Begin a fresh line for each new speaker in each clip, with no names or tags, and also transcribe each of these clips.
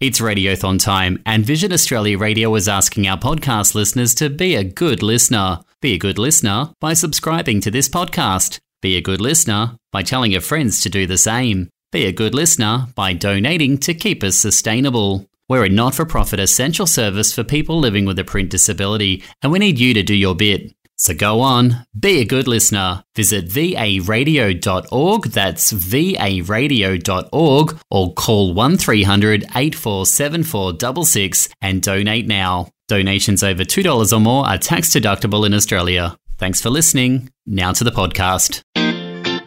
It's Radiothon time, and Vision Australia Radio is asking our podcast listeners to be a good listener. Be a good listener by subscribing to this podcast. Be a good listener by telling your friends to do the same. Be a good listener by donating to keep us sustainable. We're a not for profit essential service for people living with a print disability, and we need you to do your bit. So go on, be a good listener. Visit varadio.org, that's varadio.org, or call 1300 847466 and donate now. Donations over $2 or more are tax deductible in Australia. Thanks for listening. Now to the podcast.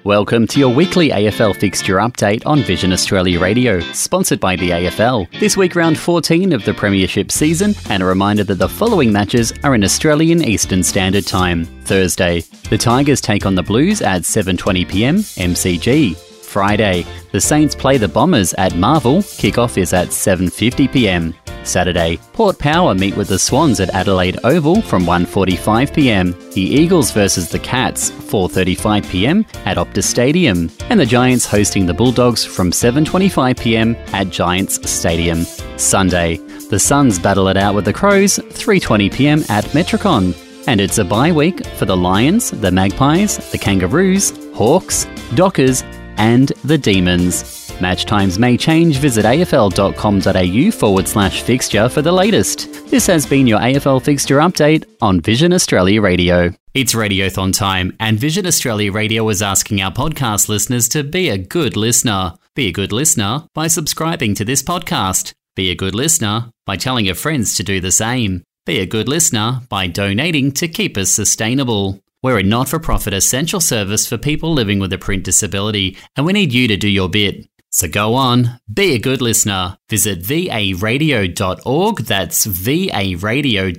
Welcome to your weekly AFL fixture update on Vision Australia Radio, sponsored by the AFL. This week, round 14 of the Premiership season, and a reminder that the following matches are in Australian Eastern Standard Time. Thursday, the Tigers take on the Blues at 7:20 pm MCG. Friday, the Saints play the Bombers at Marvel. Kickoff is at 7:50 pm. Saturday, Port Power meet with the Swans at Adelaide Oval from 1:45 p.m. The Eagles versus the Cats 4:35 p.m. at Optus Stadium, and the Giants hosting the Bulldogs from 7:25 p.m. at Giants Stadium. Sunday, the Suns battle it out with the Crows 3:20 p.m. at Metricon. And it's a bye week for the Lions, the Magpies, the Kangaroos, Hawks, Dockers, and the Demons. Match times may change. Visit afl.com.au forward slash fixture for the latest. This has been your AFL fixture update on Vision Australia Radio. It's Radiothon time, and Vision Australia Radio is asking our podcast listeners to be a good listener. Be a good listener by subscribing to this podcast. Be a good listener by telling your friends to do the same. Be a good listener by donating to keep us sustainable. We're a not for profit essential service for people living with a print disability, and we need you to do your bit. So go on, be a good listener. Visit varadio.org, that's varadio.org,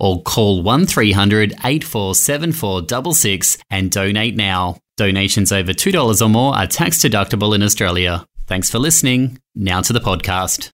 or call 1300 847466 and donate now. Donations over $2 or more are tax deductible in Australia. Thanks for listening. Now to the podcast.